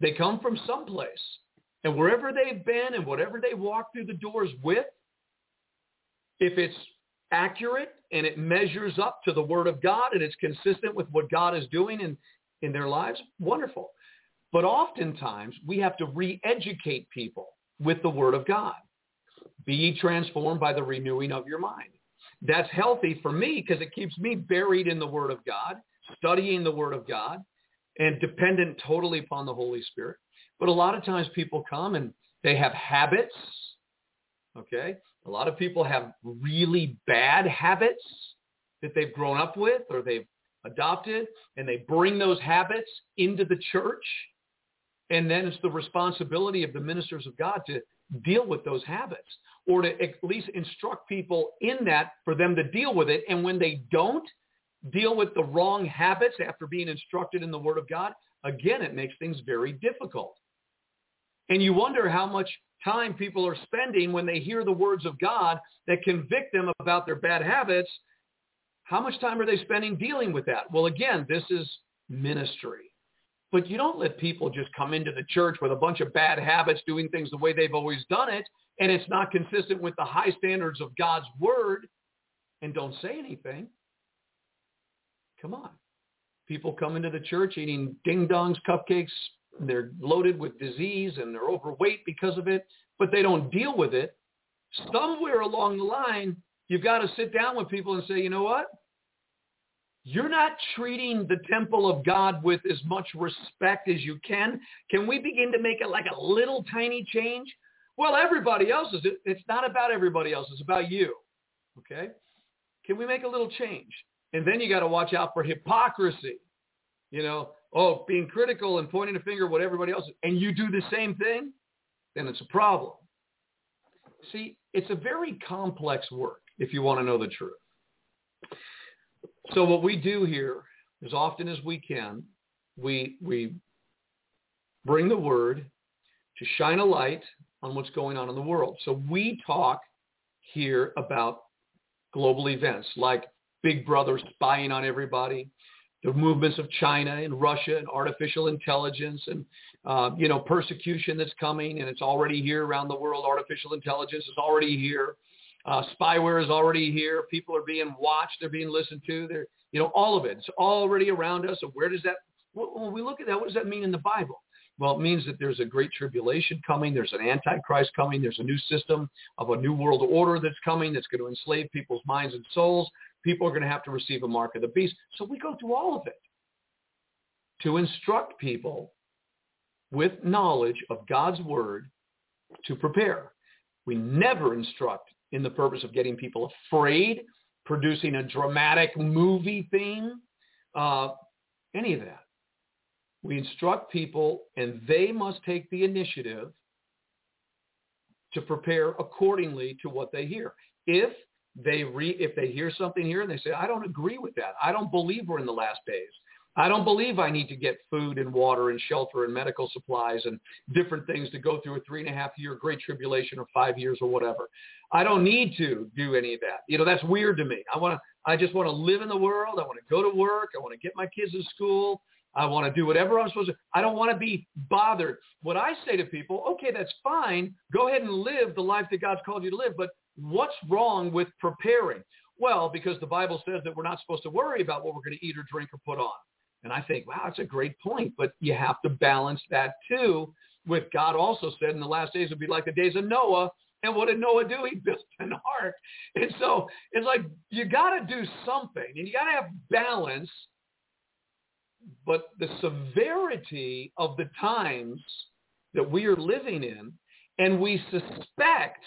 They come from someplace. And wherever they've been and whatever they walk through the doors with, if it's accurate and it measures up to the word of God and it's consistent with what God is doing in, in their lives, wonderful. But oftentimes we have to re-educate people with the word of God. Be transformed by the renewing of your mind. That's healthy for me because it keeps me buried in the word of God, studying the word of God, and dependent totally upon the Holy Spirit. But a lot of times people come and they have habits, okay? A lot of people have really bad habits that they've grown up with or they've adopted, and they bring those habits into the church. And then it's the responsibility of the ministers of God to deal with those habits or to at least instruct people in that for them to deal with it. And when they don't deal with the wrong habits after being instructed in the Word of God, again, it makes things very difficult. And you wonder how much time people are spending when they hear the words of God that convict them about their bad habits. How much time are they spending dealing with that? Well, again, this is ministry. But you don't let people just come into the church with a bunch of bad habits, doing things the way they've always done it, and it's not consistent with the high standards of God's word, and don't say anything. Come on. People come into the church eating ding-dongs, cupcakes. They're loaded with disease and they're overweight because of it, but they don't deal with it. Somewhere along the line, you've got to sit down with people and say, you know what? You're not treating the temple of God with as much respect as you can. Can we begin to make it like a little tiny change? Well, everybody else is. It's not about everybody else. It's about you. Okay? Can we make a little change? And then you got to watch out for hypocrisy. You know, oh, being critical and pointing a finger at what everybody else is, and you do the same thing, then it's a problem. See, it's a very complex work if you want to know the truth. So what we do here, as often as we can, we we bring the word to shine a light on what's going on in the world. So we talk here about global events like Big Brother spying on everybody, the movements of China and Russia and artificial intelligence and, uh, you know, persecution that's coming and it's already here around the world. Artificial intelligence is already here. Uh, spyware is already here. People are being watched. They're being listened to. They're, you know, all of it. It's already around us. So where does that, when we look at that, what does that mean in the Bible? Well, it means that there's a great tribulation coming. There's an antichrist coming. There's a new system of a new world order that's coming that's going to enslave people's minds and souls. People are going to have to receive a mark of the beast. So we go through all of it to instruct people with knowledge of God's word to prepare. We never instruct in the purpose of getting people afraid, producing a dramatic movie theme, uh, any of that. We instruct people and they must take the initiative to prepare accordingly to what they hear. If they re, if they hear something here and they say, I don't agree with that. I don't believe we're in the last days. I don't believe I need to get food and water and shelter and medical supplies and different things to go through a three and a half year great tribulation or five years or whatever. I don't need to do any of that. You know, that's weird to me. I want to, I just want to live in the world. I want to go to work. I want to get my kids to school. I want to do whatever I'm supposed to. I don't want to be bothered. What I say to people, okay, that's fine. Go ahead and live the life that God's called you to live. But what's wrong with preparing? Well, because the Bible says that we're not supposed to worry about what we're going to eat or drink or put on. And I think, wow, that's a great point. But you have to balance that too with God also said in the last days would be like the days of Noah. And what did Noah do? He built an ark. And so it's like you got to do something and you got to have balance but the severity of the times that we are living in and we suspect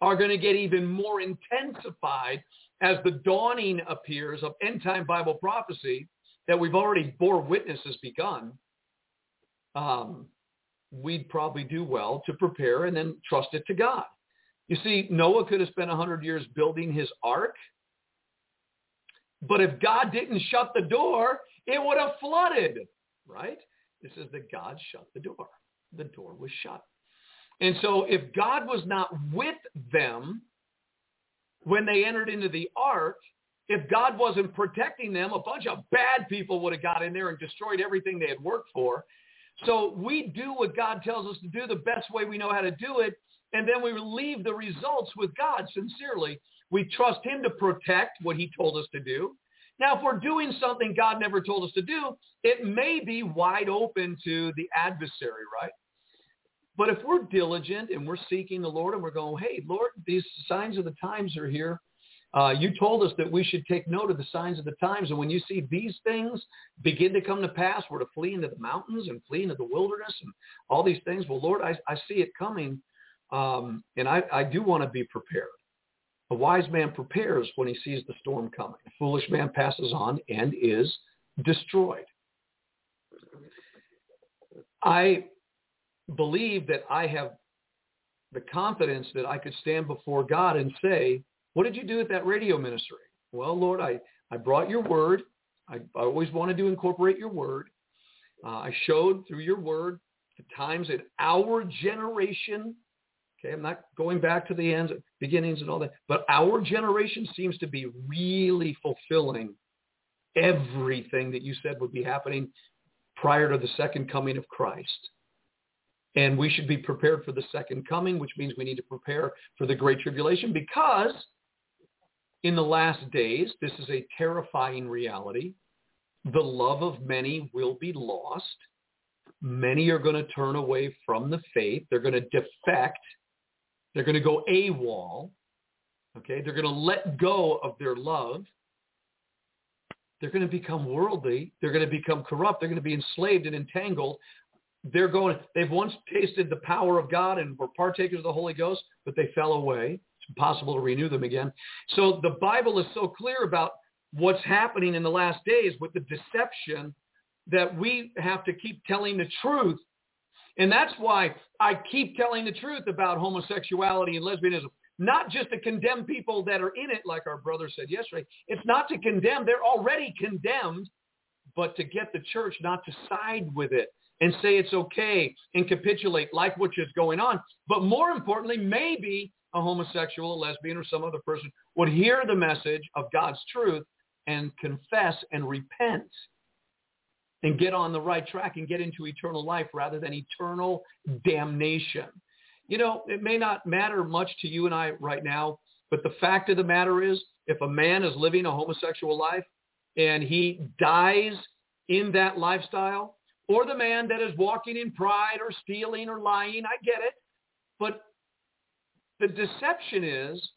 are going to get even more intensified as the dawning appears of end time Bible prophecy that we've already bore witness has begun, um, we'd probably do well to prepare and then trust it to God. You see, Noah could have spent 100 years building his ark, but if God didn't shut the door, it would have flooded, right? This is that God shut the door. The door was shut. And so if God was not with them when they entered into the ark, if God wasn't protecting them, a bunch of bad people would have got in there and destroyed everything they had worked for. So we do what God tells us to do the best way we know how to do it, and then we leave the results with God sincerely. We trust him to protect what he told us to do. Now, if we're doing something God never told us to do, it may be wide open to the adversary, right? But if we're diligent and we're seeking the Lord and we're going, hey, Lord, these signs of the times are here. Uh, you told us that we should take note of the signs of the times. And when you see these things begin to come to pass, we're to flee into the mountains and flee into the wilderness and all these things. Well, Lord, I, I see it coming. Um, and I, I do want to be prepared. A wise man prepares when he sees the storm coming. A foolish man passes on and is destroyed. I believe that I have the confidence that I could stand before God and say, what did you do at that radio ministry? Well, Lord, I, I brought your word. I, I always wanted to incorporate your word. Uh, I showed through your word the times in our generation Okay, I'm not going back to the ends, beginnings and all that, but our generation seems to be really fulfilling everything that you said would be happening prior to the second coming of Christ. And we should be prepared for the second coming, which means we need to prepare for the great tribulation because in the last days, this is a terrifying reality. the love of many will be lost. Many are going to turn away from the faith. They're going to defect. They're going to go AWOL. Okay, they're going to let go of their love. They're going to become worldly. They're going to become corrupt. They're going to be enslaved and entangled. They're going. They've once tasted the power of God and were partakers of the Holy Ghost, but they fell away. It's impossible to renew them again. So the Bible is so clear about what's happening in the last days with the deception that we have to keep telling the truth. And that's why I keep telling the truth about homosexuality and lesbianism. Not just to condemn people that are in it, like our brother said yesterday. It's not to condemn. They're already condemned, but to get the church not to side with it and say it's okay and capitulate like what is going on. But more importantly, maybe a homosexual, a lesbian, or some other person would hear the message of God's truth and confess and repent and get on the right track and get into eternal life rather than eternal damnation. You know, it may not matter much to you and I right now, but the fact of the matter is if a man is living a homosexual life and he dies in that lifestyle, or the man that is walking in pride or stealing or lying, I get it. But the deception is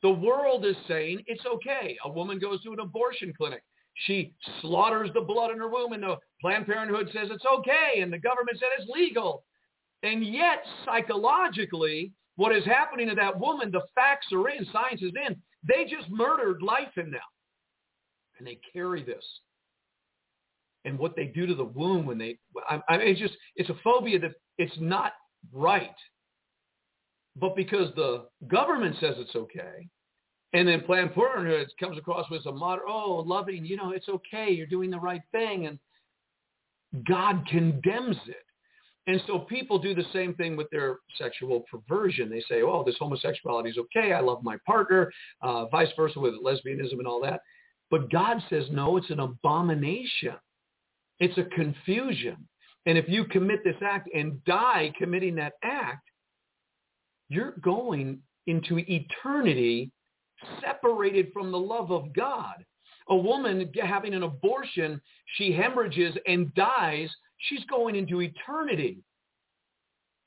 the world is saying it's okay. A woman goes to an abortion clinic. She slaughters the blood in her womb and the Planned Parenthood says it's okay and the government said it's legal. And yet, psychologically, what is happening to that woman, the facts are in, science is in. They just murdered life in them. And they carry this. And what they do to the womb when they, I, I mean, it's just, it's a phobia that it's not right. But because the government says it's okay, and then Planned Parenthood comes across with a modern, oh, loving, you know, it's okay, you're doing the right thing, and God condemns it. And so people do the same thing with their sexual perversion. They say, oh, this homosexuality is okay. I love my partner, uh, vice versa with lesbianism and all that. But God says, no, it's an abomination. It's a confusion. And if you commit this act and die committing that act, you're going into eternity separated from the love of God. A woman having an abortion, she hemorrhages and dies, she's going into eternity.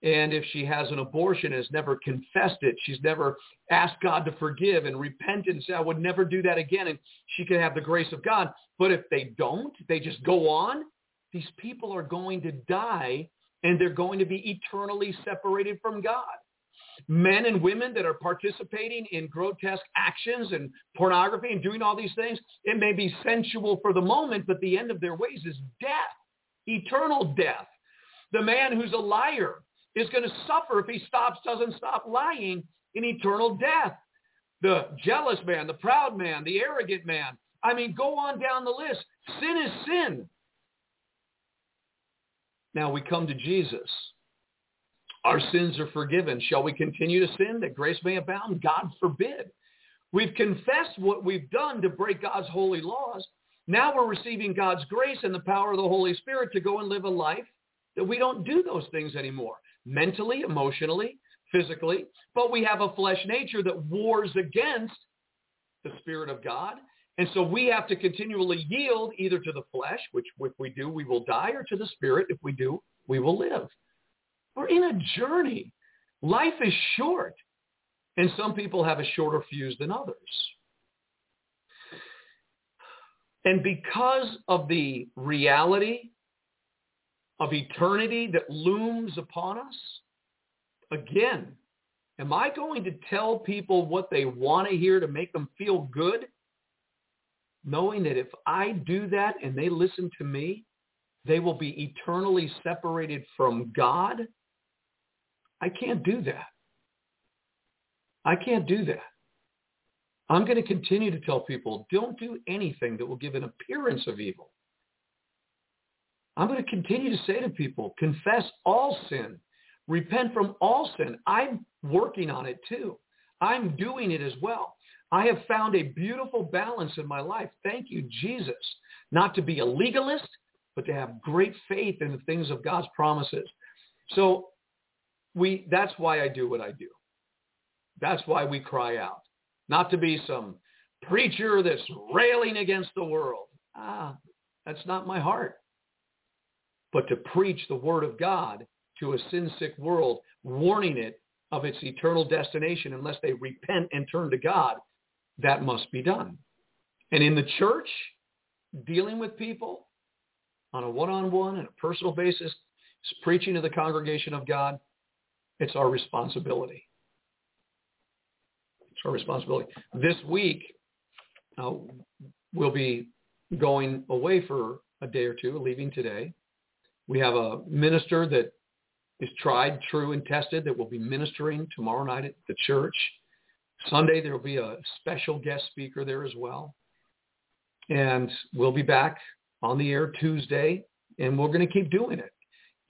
And if she has an abortion, has never confessed it, she's never asked God to forgive and repent and say, I would never do that again, and she can have the grace of God. But if they don't, they just go on, these people are going to die and they're going to be eternally separated from God men and women that are participating in grotesque actions and pornography and doing all these things, it may be sensual for the moment, but the end of their ways is death, eternal death. The man who's a liar is going to suffer if he stops, doesn't stop lying in eternal death. The jealous man, the proud man, the arrogant man. I mean, go on down the list. Sin is sin. Now we come to Jesus our sins are forgiven. Shall we continue to sin that grace may abound? God forbid. We've confessed what we've done to break God's holy laws. Now we're receiving God's grace and the power of the Holy Spirit to go and live a life that we don't do those things anymore, mentally, emotionally, physically. But we have a flesh nature that wars against the Spirit of God. And so we have to continually yield either to the flesh, which if we do, we will die, or to the Spirit. If we do, we will live. We're in a journey. Life is short. And some people have a shorter fuse than others. And because of the reality of eternity that looms upon us, again, am I going to tell people what they want to hear to make them feel good? Knowing that if I do that and they listen to me, they will be eternally separated from God I can't do that. I can't do that. I'm going to continue to tell people, don't do anything that will give an appearance of evil. I'm going to continue to say to people, confess all sin, repent from all sin. I'm working on it too. I'm doing it as well. I have found a beautiful balance in my life. Thank you, Jesus. Not to be a legalist, but to have great faith in the things of God's promises. So we that's why I do what I do. That's why we cry out. Not to be some preacher that's railing against the world. Ah, That's not my heart. But to preach the word of God to a sin-sick world, warning it of its eternal destination unless they repent and turn to God, that must be done. And in the church, dealing with people on a one-on-one and a personal basis, preaching to the congregation of God, it's our responsibility. It's our responsibility. This week, uh, we'll be going away for a day or two, leaving today. We have a minister that is tried, true, and tested that will be ministering tomorrow night at the church. Sunday, there will be a special guest speaker there as well. And we'll be back on the air Tuesday, and we're going to keep doing it.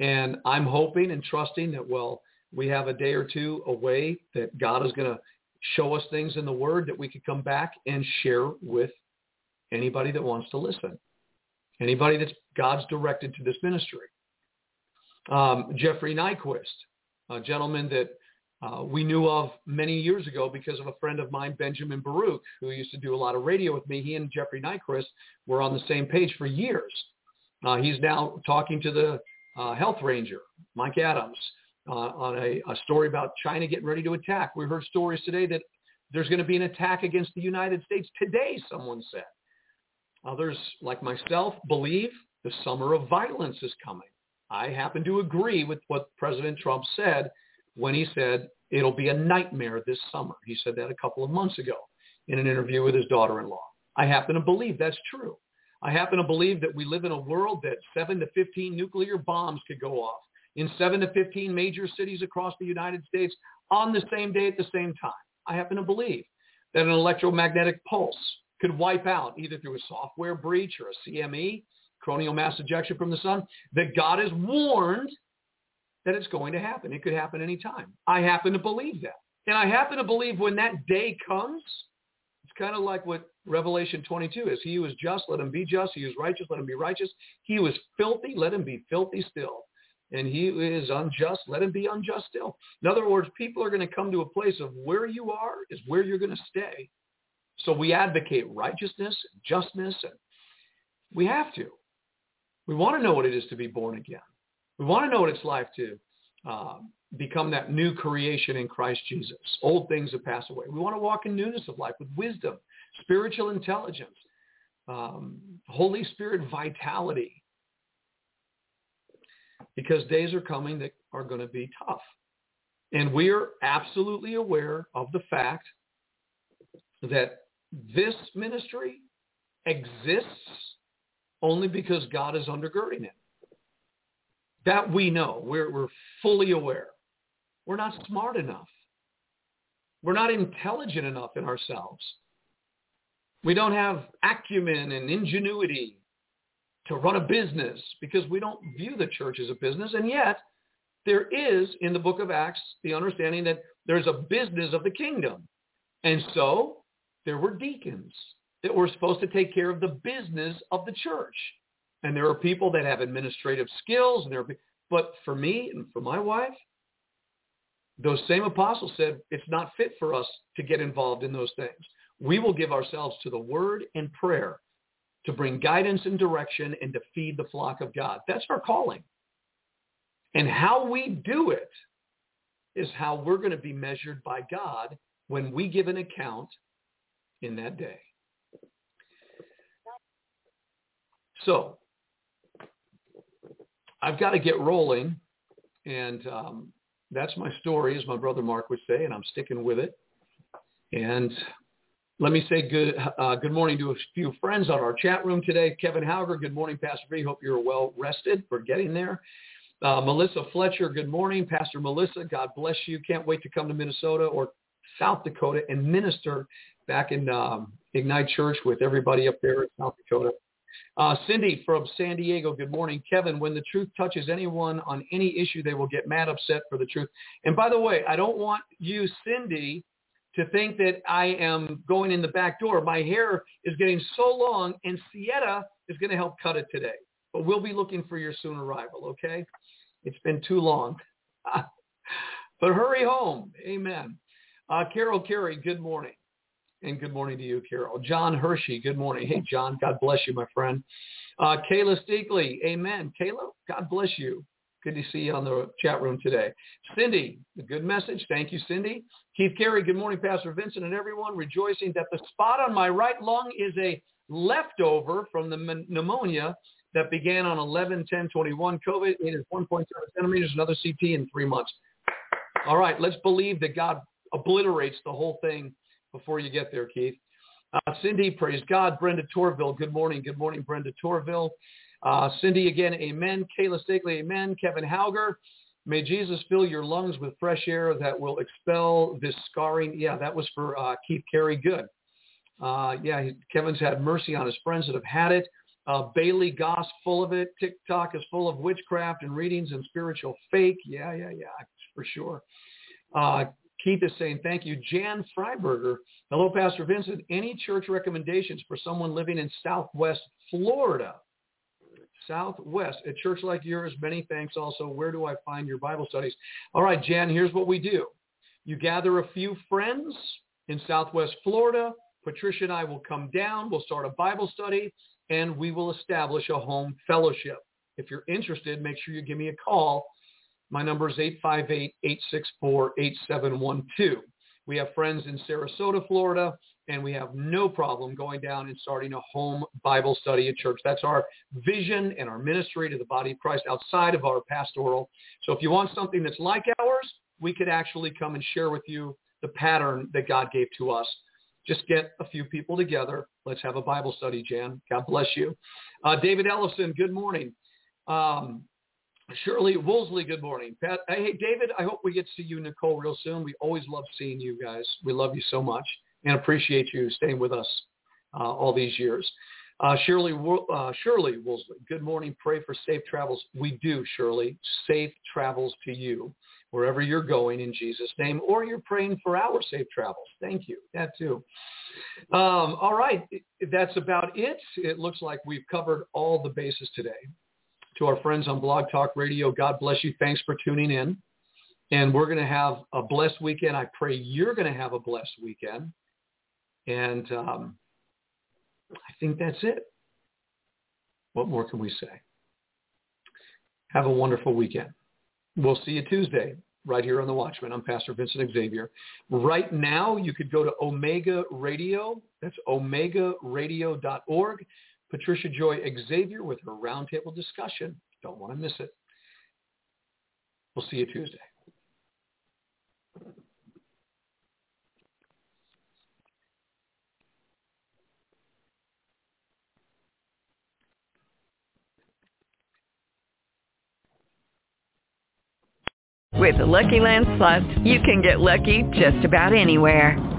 And I'm hoping and trusting that, well, we have a day or two away that God is going to show us things in the Word that we could come back and share with anybody that wants to listen, anybody that's God's directed to this ministry. Um, Jeffrey Nyquist, a gentleman that uh, we knew of many years ago because of a friend of mine, Benjamin Baruch, who used to do a lot of radio with me. He and Jeffrey Nyquist were on the same page for years. Uh, he's now talking to the uh, health ranger, Mike Adams, uh, on a, a story about China getting ready to attack. We heard stories today that there's going to be an attack against the United States today, someone said. Others, like myself, believe the summer of violence is coming. I happen to agree with what President Trump said when he said it'll be a nightmare this summer. He said that a couple of months ago in an interview with his daughter-in-law. I happen to believe that's true. I happen to believe that we live in a world that 7 to 15 nuclear bombs could go off in 7 to 15 major cities across the United States on the same day at the same time. I happen to believe that an electromagnetic pulse could wipe out either through a software breach or a CME, coronal mass ejection from the sun, that God has warned that it's going to happen. It could happen anytime. I happen to believe that. And I happen to believe when that day comes, it's kind of like what Revelation 22 is. He who is just, let him be just. He who is righteous, let him be righteous. He who is filthy, let him be filthy still. And he who is unjust, let him be unjust still. In other words, people are going to come to a place of where you are is where you're going to stay. So we advocate righteousness justness, and we have to. We want to know what it is to be born again. We want to know what it's like to uh, become that new creation in Christ Jesus. Old things have passed away. We want to walk in newness of life with wisdom, spiritual intelligence, um, Holy Spirit vitality. Because days are coming that are going to be tough. And we are absolutely aware of the fact that this ministry exists only because God is undergirding it. That we know. We're, we're fully aware. We're not smart enough. We're not intelligent enough in ourselves. We don't have acumen and ingenuity to run a business because we don't view the church as a business. And yet, there is in the book of Acts the understanding that there's a business of the kingdom. And so there were deacons that we're supposed to take care of the business of the church. And there are people that have administrative skills, and there are, but for me and for my wife, those same apostles said it's not fit for us to get involved in those things. We will give ourselves to the word and prayer to bring guidance and direction and to feed the flock of God. That's our calling. And how we do it is how we're going to be measured by God when we give an account in that day. So I've got to get rolling, and um, that's my story, as my brother Mark would say, and I'm sticking with it. And let me say good uh, good morning to a few friends on our chat room today. Kevin Hauger, good morning, Pastor V. Hope you're well rested. We're getting there. Uh, Melissa Fletcher, good morning. Pastor Melissa, God bless you. Can't wait to come to Minnesota or South Dakota and minister back in um, Ignite Church with everybody up there in South Dakota. Uh, Cindy from San Diego, good morning. Kevin, when the truth touches anyone on any issue, they will get mad upset for the truth. And by the way, I don't want you, Cindy, to think that I am going in the back door. My hair is getting so long, and Sietta is going to help cut it today. But we'll be looking for your soon arrival, okay? It's been too long. but hurry home. Amen. Uh, Carol Carey, good morning. And good morning to you, Carol. John Hershey, good morning. Hey, John, God bless you, my friend. Uh, Kayla Steakley, amen. Kayla, God bless you. Good to see you on the chat room today. Cindy, a good message. Thank you, Cindy. Keith Carey, good morning, Pastor Vincent and everyone. Rejoicing that the spot on my right lung is a leftover from the pneumonia that began on 11 10 21 COVID. It is 1.7 centimeters, another CT in three months. All right, let's believe that God obliterates the whole thing before you get there, Keith. Uh, Cindy, praise God. Brenda Torville, good morning. Good morning, Brenda Torville. Uh, Cindy again, amen. Kayla Stakely, amen. Kevin Hauger, may Jesus fill your lungs with fresh air that will expel this scarring. Yeah, that was for uh, Keith Carey. Good. Uh, yeah, he, Kevin's had mercy on his friends that have had it. Uh, Bailey Goss, full of it. TikTok is full of witchcraft and readings and spiritual fake. Yeah, yeah, yeah, for sure. Keith is saying, thank you. Jan Freiberger. Hello, Pastor Vincent. Any church recommendations for someone living in Southwest Florida? Southwest, a church like yours. Many thanks also. Where do I find your Bible studies? All right, Jan, here's what we do. You gather a few friends in Southwest Florida. Patricia and I will come down. We'll start a Bible study, and we will establish a home fellowship. If you're interested, make sure you give me a call. My number is 858-864-8712. We have friends in Sarasota, Florida, and we have no problem going down and starting a home Bible study at church. That's our vision and our ministry to the body of Christ outside of our pastoral. So if you want something that's like ours, we could actually come and share with you the pattern that God gave to us. Just get a few people together. Let's have a Bible study, Jan. God bless you. Uh, David Ellison, good morning. Um, Shirley Woolsey, good morning. Pat, hey, David, I hope we get to see you, Nicole, real soon. We always love seeing you guys. We love you so much and appreciate you staying with us uh, all these years. Uh, Shirley, uh, Shirley Woolsey, good morning. Pray for safe travels. We do, Shirley. Safe travels to you wherever you're going in Jesus' name, or you're praying for our safe travels. Thank you. That too. Um, all right. That's about it. It looks like we've covered all the bases today to our friends on Blog Talk Radio. God bless you. Thanks for tuning in. And we're going to have a blessed weekend. I pray you're going to have a blessed weekend. And um, I think that's it. What more can we say? Have a wonderful weekend. We'll see you Tuesday right here on The Watchman. I'm Pastor Vincent Xavier. Right now, you could go to Omega Radio. That's omegaradio.org. Patricia Joy Xavier with her roundtable discussion. Don't want to miss it. We'll see you Tuesday. With the Lucky Land Slots, you can get lucky just about anywhere.